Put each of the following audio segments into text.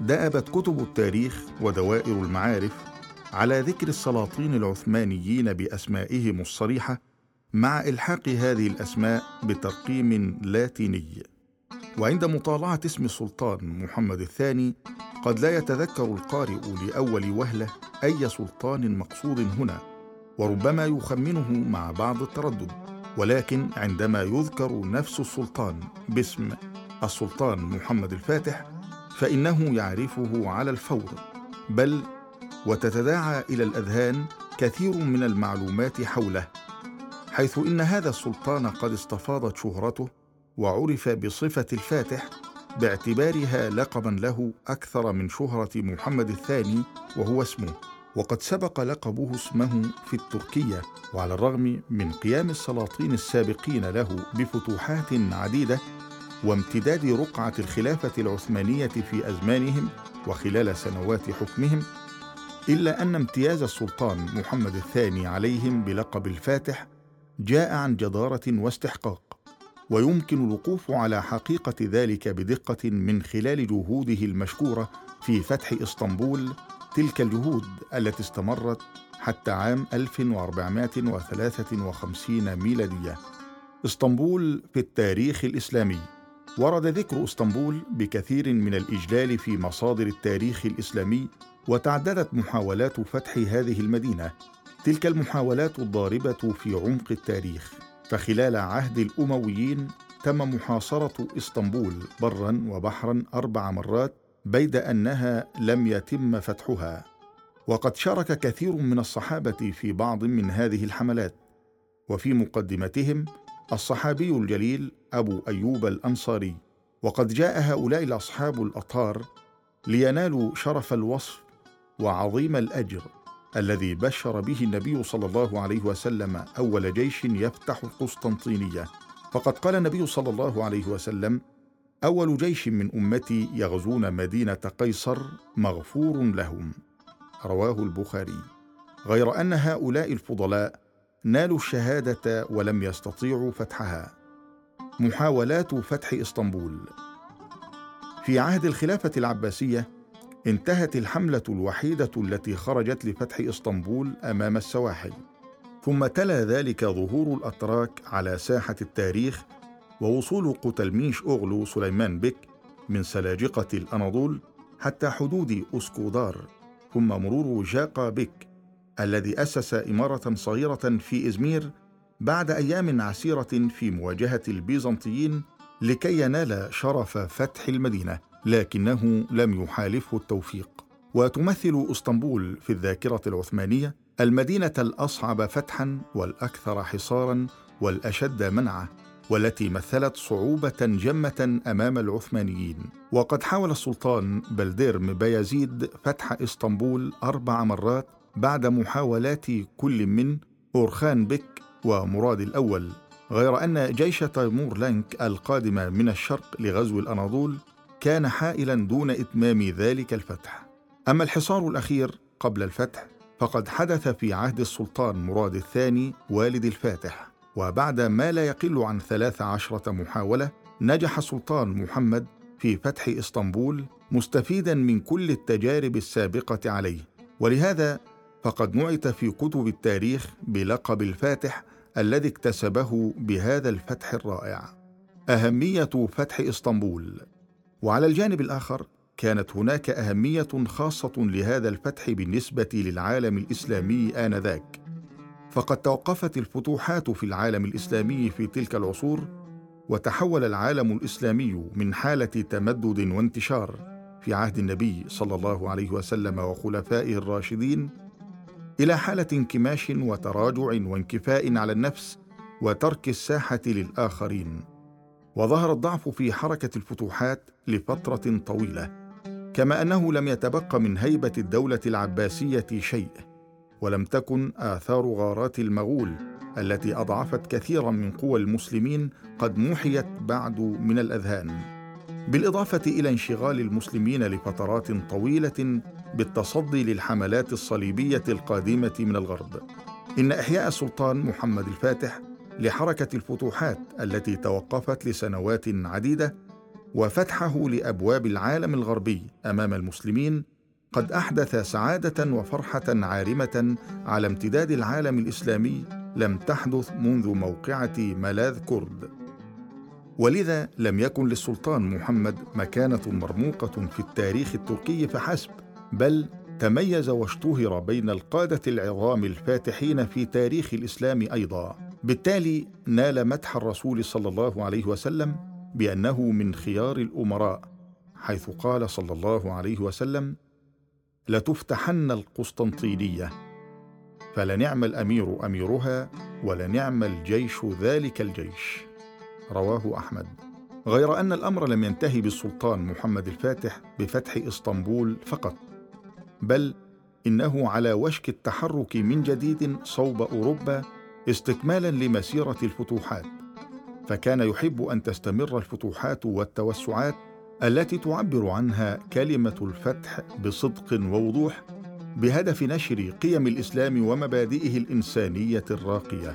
دأبت كتب التاريخ ودوائر المعارف على ذكر السلاطين العثمانيين بأسمائهم الصريحة مع إلحاق هذه الأسماء بترقيم لاتيني. وعند مطالعة اسم السلطان محمد الثاني قد لا يتذكر القارئ لأول وهلة أي سلطان مقصود هنا وربما يخمنه مع بعض التردد. ولكن عندما يذكر نفس السلطان باسم السلطان محمد الفاتح فإنه يعرفه على الفور. بل وتتداعى إلى الأذهان كثير من المعلومات حوله حيث إن هذا السلطان قد استفاضت شهرته وعرف بصفة الفاتح باعتبارها لقبا له أكثر من شهرة محمد الثاني وهو اسمه. وقد سبق لقبه اسمه في التركية وعلى الرغم من قيام السلاطين السابقين له بفتوحات عديدة وامتداد رقعة الخلافة العثمانية في أزمانهم وخلال سنوات حكمهم إلا أن امتياز السلطان محمد الثاني عليهم بلقب الفاتح جاء عن جدارة واستحقاق ويمكن الوقوف على حقيقة ذلك بدقة من خلال جهوده المشكورة في فتح إسطنبول تلك الجهود التي استمرت حتى عام 1453 ميلادية. إسطنبول في التاريخ الإسلامي ورد ذكر اسطنبول بكثير من الإجلال في مصادر التاريخ الإسلامي وتعددت محاولات فتح هذه المدينة تلك المحاولات الضاربة في عمق التاريخ. فخلال عهد الأمويين تم محاصرة اسطنبول برا وبحرا أربع مرات بيد أنها لم يتم فتحها. وقد شارك كثير من الصحابة في بعض من هذه الحملات. وفي مقدمتهم الصحابي الجليل أبو أيوب الأنصاري. وقد جاء هؤلاء الأصحاب الأطهار لينالوا شرف الوصف وعظيم الأجر الذي بشر به النبي صلى الله عليه وسلم أول جيش يفتح القسطنطينية. فقد قال النبي صلى الله عليه وسلم أول جيش من أمتي يغزون مدينة قيصر مغفور لهم. رواه البخاري. غير أن هؤلاء الفضلاء نالوا الشهادة ولم يستطيعوا فتحها. محاولات فتح إسطنبول. في عهد الخلافة العباسية انتهت الحملة الوحيدة التي خرجت لفتح إسطنبول أمام السواحل. ثم تلا ذلك ظهور الأتراك على ساحة التاريخ ووصول قتلميش اغلو سليمان بك من سلاجقة الأناضول حتى حدود أسكودار. ثم مرور جاقا بيك الذي أسس إمارة صغيرة في إزمير بعد أيام عسيرة في مواجهة البيزنطيين لكي ينال شرف فتح المدينة لكنه لم يحالفه التوفيق. وتمثل إسطنبول في الذاكرة العثمانية المدينة الأصعب فتحا والأكثر حصارا والأشد منعه والتي مثلت صعوبة جمة أمام العثمانيين. وقد حاول السلطان بلديرم بايزيد فتح إسطنبول أربع مرات بعد محاولات كل من أورخان بك ومراد الأول غير أن جيش تيمور لانك القادم من الشرق لغزو الأناضول كان حائلا دون إتمام ذلك الفتح. أما الحصار الأخير قبل الفتح فقد حدث في عهد السلطان مراد الثاني والد الفاتح. وبعد ما لا يقل عن ثلاث عشرة محاولة نجح السلطان محمد في فتح إسطنبول مستفيدا من كل التجارب السابقة عليه. ولهذا فقد نعت في كتب التاريخ بلقب الفاتح الذي اكتسبه بهذا الفتح الرائع. أهمية فتح إسطنبول. وعلى الجانب الآخر كانت هناك أهمية خاصة لهذا الفتح بالنسبة للعالم الإسلامي آنذاك. فقد توقفت الفتوحات في العالم الإسلامي في تلك العصور وتحول العالم الإسلامي من حالة تمدد وانتشار في عهد النبي صلى الله عليه وسلم وخلفائه الراشدين إلى حالة انكماش وتراجع وانكفاء على النفس وترك الساحة للآخرين. وظهر الضعف في حركة الفتوحات لفترة طويلة كما أنه لم يتبق من هيبة الدولة العباسية شيء ولم تكن آثار غارات المغول التي أضعفت كثيرا من قوى المسلمين قد محيت بعد من الأذهان. بالإضافة إلى انشغال المسلمين لفترات طويلة بالتصدي للحملات الصليبية القادمة من الغرب. إن إحياء السلطان محمد الفاتح لحركة الفتوحات التي توقفت لسنوات عديدة وفتحه لأبواب العالم الغربي أمام المسلمين قد أحدث سعادة وفرحة عارمة على امتداد العالم الإسلامي لم تحدث منذ موقعة ملاذ كرد. ولذا لم يكن للسلطان محمد مكانة مرموقة في التاريخ التركي فحسب بل تميز واشتهر بين القادة العظام الفاتحين في تاريخ الإسلام أيضا. بالتالي نال مدح الرسول صلى الله عليه وسلم بأنه من خيار الأمراء حيث قال صلى الله عليه وسلم لتفتحن القسطنطينية فلنعم الأمير أميرها ولنعم الجيش ذلك الجيش. رواه أحمد. غير أن الأمر لم ينتهي بالسلطان محمد الفاتح بفتح إسطنبول فقط. بل إنه على وشك التحرك من جديد صوب أوروبا استكمالا لمسيرة الفتوحات. فكان يحب أن تستمر الفتوحات والتوسعات التي تعبر عنها كلمة الفتح بصدق ووضوح بهدف نشر قيم الإسلام ومبادئه الإنسانية الراقية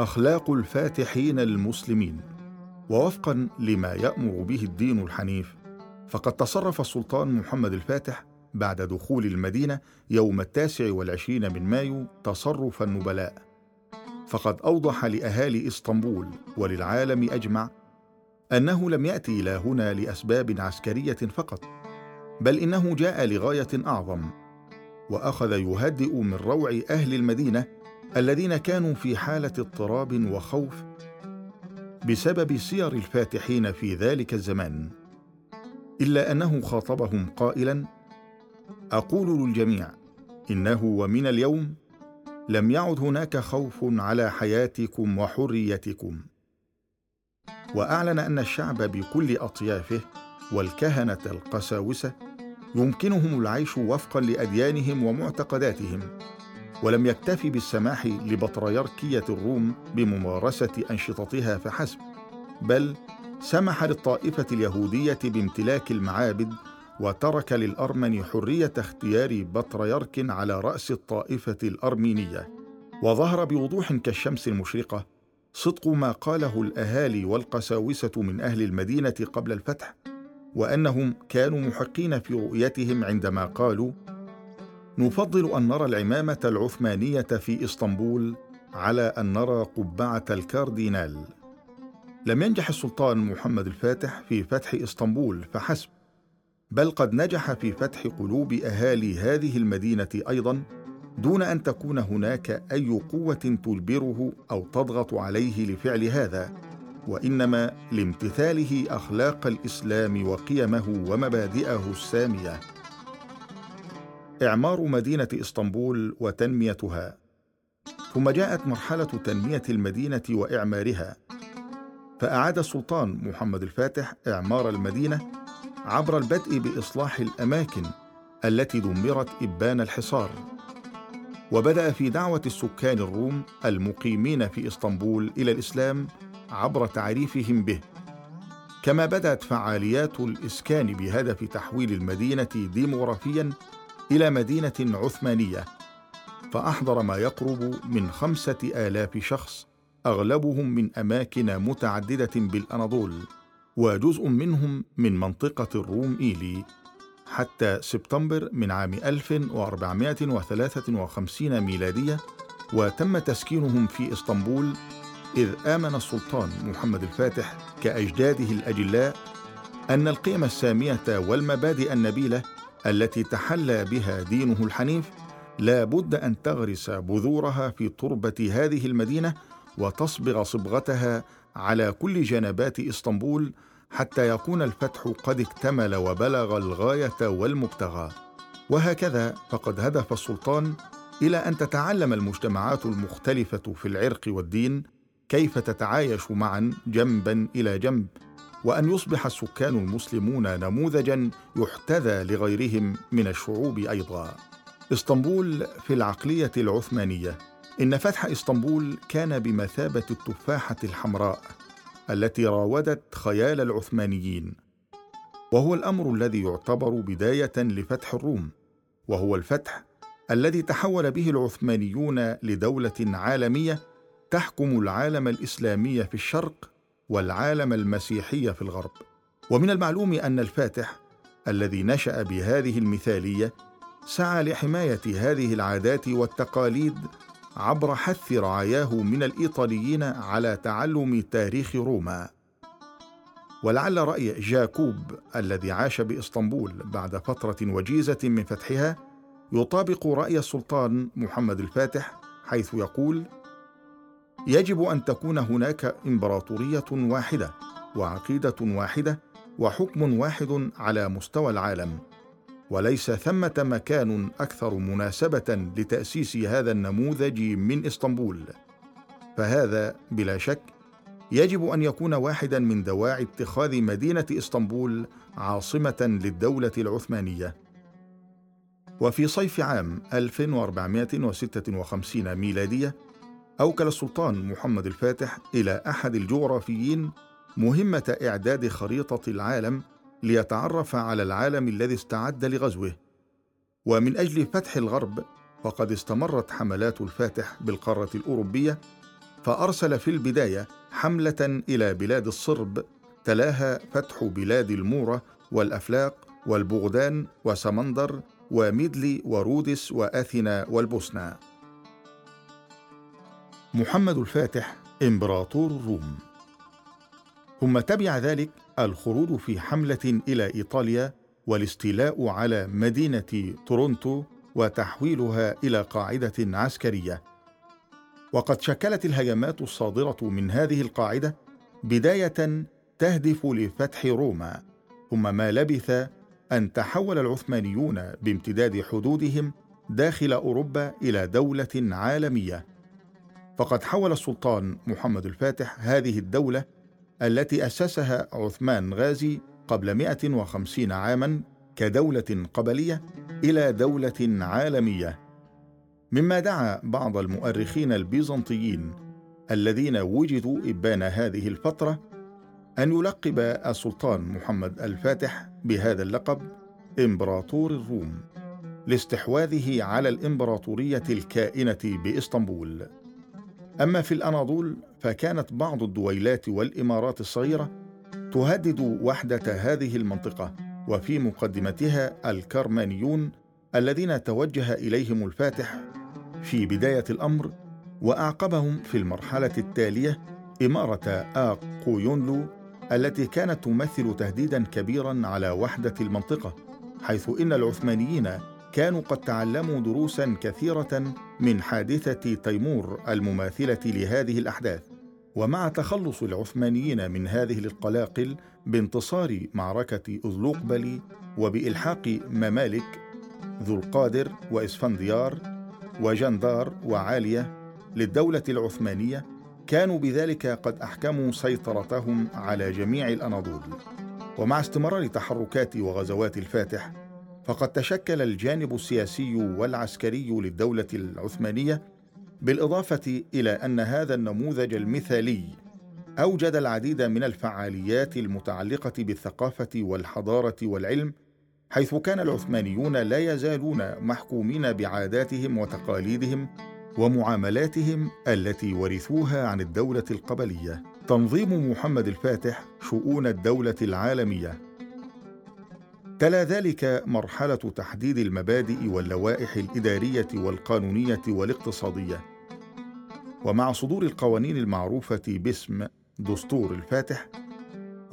أخلاق الفاتحين المسلمين. ووفقا لما يأمر به الدين الحنيف فقد تصرف السلطان محمد الفاتح بعد دخول المدينة يوم التاسع والعشرين من مايو تصرف النبلاء. فقد أوضح لأهالي إسطنبول وللعالم أجمع أنه لم يأتي إلى هنا لأسباب عسكرية فقط بل إنه جاء لغاية أعظم وأخذ يهدئ من روع أهل المدينة الذين كانوا في حالة اضطراب وخوف بسبب سير الفاتحين في ذلك الزمان إلا أنه خاطبهم قائلا أقول للجميع إنه ومن اليوم لم يعد هناك خوف على حياتكم وحريتكم. وأعلن أن الشعب بكل أطيافه والكهنة القساوسة يمكنهم العيش وفقا لأديانهم ومعتقداتهم ولم يكتفي بالسماح لبطريركية الروم بممارسة أنشطتها فحسب بل سمح للطائفة اليهودية بامتلاك المعابد وترك للارمن حرية اختيار بطريرك على رأس الطائفة الأرمينية وظهر بوضوح كالشمس المشرقة صدق ما قاله الأهالي والقساوسة من أهل المدينة قبل الفتح وأنهم كانوا محقين في رؤيتهم عندما قالوا نفضل أن نرى العمامة العثمانية في إسطنبول على أن نرى قبعة الكاردينال. لم ينجح السلطان محمد الفاتح في فتح إسطنبول فحسب بل قد نجح في فتح قلوب أهالي هذه المدينة أيضا دون أن تكون هناك أي قوة تجبره أو تضغط عليه لفعل هذا وإنما لامتثاله أخلاق الإسلام وقيمه ومبادئه السامية. إعمار مدينة إسطنبول وتنميتها. ثم جاءت مرحلة تنمية المدينة وإعمارها. فأعاد السلطان محمد الفاتح إعمار المدينة عبر البدء بإصلاح الأماكن التي دمرت إبان الحصار. وبدأ في دعوة السكان الروم المقيمين في إسطنبول إلى الإسلام عبر تعريفهم به. كما بدأت فعاليات الإسكان بهدف تحويل المدينة ديموغرافيا إلى مدينة عثمانية فأحضر ما يقرب من خمسة آلاف شخص أغلبهم من أماكن متعددة بالأناضول. وجزء منهم من منطقة الروم إيلي حتى سبتمبر من عام 1453 ميلادية وتم تسكينهم في إسطنبول إذ آمن السلطان محمد الفاتح كأجداده الأجلاء أن القيم السامية والمبادئ النبيلة التي تحلى بها دينه الحنيف لا بد أن تغرس بذورها في تربة هذه المدينة وتصبغ صبغتها على كل جنبات إسطنبول حتى يكون الفتح قد اكتمل وبلغ الغاية والمبتغى. وهكذا فقد هدف السلطان إلى أن تتعلم المجتمعات المختلفة في العرق والدين كيف تتعايش معا جنبا إلى جنب وأن يصبح السكان المسلمون نموذجا يحتذى لغيرهم من الشعوب أيضا. إسطنبول في العقلية العثمانية. إن فتح إسطنبول كان بمثابة التفاحة الحمراء التي راودت خيال العثمانيين وهو الأمر الذي يعتبر بداية لفتح الروم وهو الفتح الذي تحول به العثمانيون لدولة عالمية تحكم العالم الإسلامي في الشرق والعالم المسيحي في الغرب. ومن المعلوم أن الفاتح الذي نشأ بهذه المثالية سعى لحماية هذه العادات والتقاليد عبر حث رعاياه من الإيطاليين على تعلم تاريخ روما. ولعل رأي جاكوب الذي عاش بإسطنبول بعد فترة وجيزة من فتحها يطابق رأي السلطان محمد الفاتح حيث يقول يجب أن تكون هناك إمبراطورية واحدة وعقيدة واحدة وحكم واحد على مستوى العالم. وليس ثمة مكان أكثر مناسبة لتأسيس هذا النموذج من إسطنبول. فهذا بلا شك يجب أن يكون واحدا من دواعي اتخاذ مدينة إسطنبول عاصمة للدولة العثمانية. وفي صيف عام 1456 ميلادية أوكل السلطان محمد الفاتح إلى أحد الجغرافيين مهمة إعداد خريطة العالم ليتعرف على العالم الذي استعد لغزوه. ومن أجل فتح الغرب فقد استمرت حملات الفاتح بالقارة الأوروبية فأرسل في البداية حملة إلى بلاد الصرب تلاها فتح بلاد المورة والأفلاق والبغدان وسمندر وميدلي ورودس وآثينا والبوسنة. محمد الفاتح إمبراطور الروم. ثم تبع ذلك الخروج في حملة إلى إيطاليا والاستيلاء على مدينة تورونتو وتحويلها إلى قاعدة عسكرية. وقد شكلت الهجمات الصادرة من هذه القاعدة بداية تهدف لفتح روما ثم ما لبث أن تحول العثمانيون بامتداد حدودهم داخل أوروبا إلى دولة عالمية. فقد حول السلطان محمد الفاتح هذه الدولة التي أسسها عثمان غازي قبل 150 عاما كدولة قبلية إلى دولة عالمية. مما دعا بعض المؤرخين البيزنطيين الذين وجدوا إبان هذه الفترة أن يلقب السلطان محمد الفاتح بهذا اللقب إمبراطور الروم لاستحواذه على الإمبراطورية الكائنة بإسطنبول. أما في الأناضول فكانت بعض الدويلات والإمارات الصغيرة تهدد وحدة هذه المنطقة وفي مقدمتها الكرمانيون الذين توجه إليهم الفاتح في بداية الأمر وأعقبهم في المرحلة التالية إمارة آقويونلو التي كانت تمثل تهديدا كبيرا على وحدة المنطقة حيث إن العثمانيين كانوا قد تعلموا دروسا كثيرة من حادثة تيمور المماثلة لهذه الأحداث. ومع تخلص العثمانيين من هذه القلاقل بانتصار معركة اذلوقبلي وبإلحاق ممالك ذو القادر وإسفنديار وجندار وعالية للدولة العثمانية كانوا بذلك قد أحكموا سيطرتهم على جميع الأناضول. ومع استمرار تحركات وغزوات الفاتح فقد تشكل الجانب السياسي والعسكري للدولة العثمانية بالإضافة إلى أن هذا النموذج المثالي أوجد العديد من الفعاليات المتعلقة بالثقافة والحضارة والعلم حيث كان العثمانيون لا يزالون محكومين بعاداتهم وتقاليدهم ومعاملاتهم التي ورثوها عن الدولة القبلية. تنظيم محمد الفاتح شؤون الدولة العالمية تلا ذلك مرحلة تحديد المبادئ واللوائح الإدارية والقانونية والاقتصادية. ومع صدور القوانين المعروفة باسم دستور الفاتح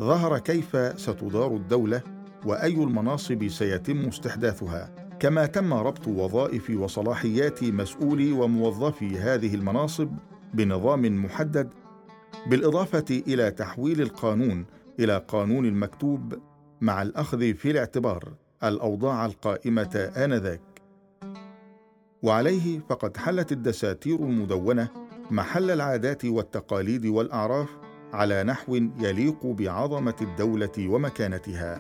ظهر كيف ستدار الدولة وأي المناصب سيتم استحداثها. كما تم ربط وظائف وصلاحيات مسؤولي وموظفي هذه المناصب بنظام محدد بالإضافة إلى تحويل القانون إلى قانون مكتوب مع الأخذ في الاعتبار الأوضاع القائمة آنذاك. وعليه فقد حلت الدساتير المدونة محل العادات والتقاليد والأعراف على نحو يليق بعظمة الدولة ومكانتها.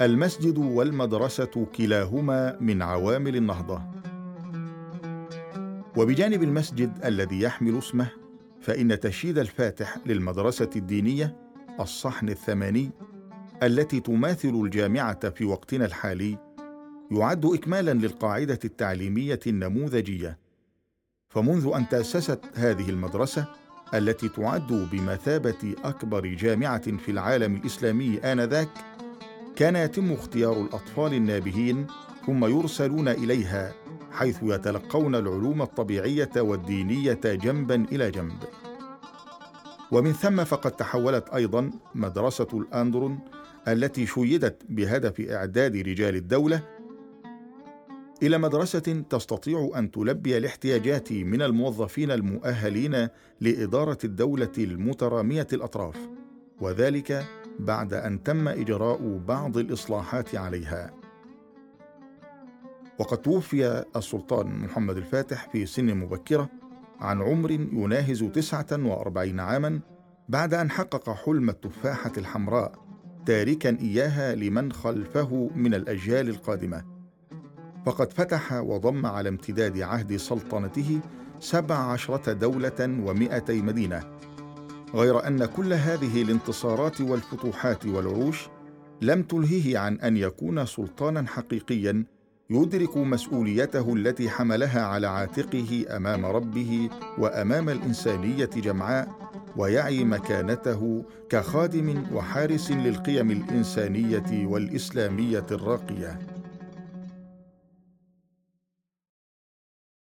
المسجد والمدرسة كلاهما من عوامل النهضة. وبجانب المسجد الذي يحمل اسمه فإن تشييد الفاتح للمدرسة الدينية الصحن الثماني التي تماثل الجامعة في وقتنا الحالي يعد اكمالا للقاعدة التعليمية النموذجية. فمنذ أن تأسست هذه المدرسة التي تعد بمثابة أكبر جامعة في العالم الإسلامي آنذاك كان يتم اختيار الأطفال النابهين ثم يرسلون إليها حيث يتلقون العلوم الطبيعية والدينية جنبا إلى جنب. ومن ثم فقد تحولت أيضا مدرسة الأندرون التي شيدت بهدف إعداد رجال الدولة إلى مدرسة تستطيع أن تلبي الاحتياجات من الموظفين المؤهلين لإدارة الدولة المترامية الأطراف وذلك بعد أن تم إجراء بعض الإصلاحات عليها. وقد توفي السلطان محمد الفاتح في سن مبكرة عن عمر يناهز تسعة وأربعين عاما بعد أن حقق حلم التفاحة الحمراء تاركا إياها لمن خلفه من الأجيال القادمة. فقد فتح وضم على امتداد عهد سلطنته سبع عشرة دولة ومائتي مدينة. غير أن كل هذه الانتصارات والفتوحات والعروش لم تلهه عن أن يكون سلطانا حقيقيا يدرك مسؤوليته التي حملها على عاتقه أمام ربه وأمام الإنسانية جمعاء ويعي مكانته كخادم وحارس للقيم الإنسانية والإسلامية الراقية.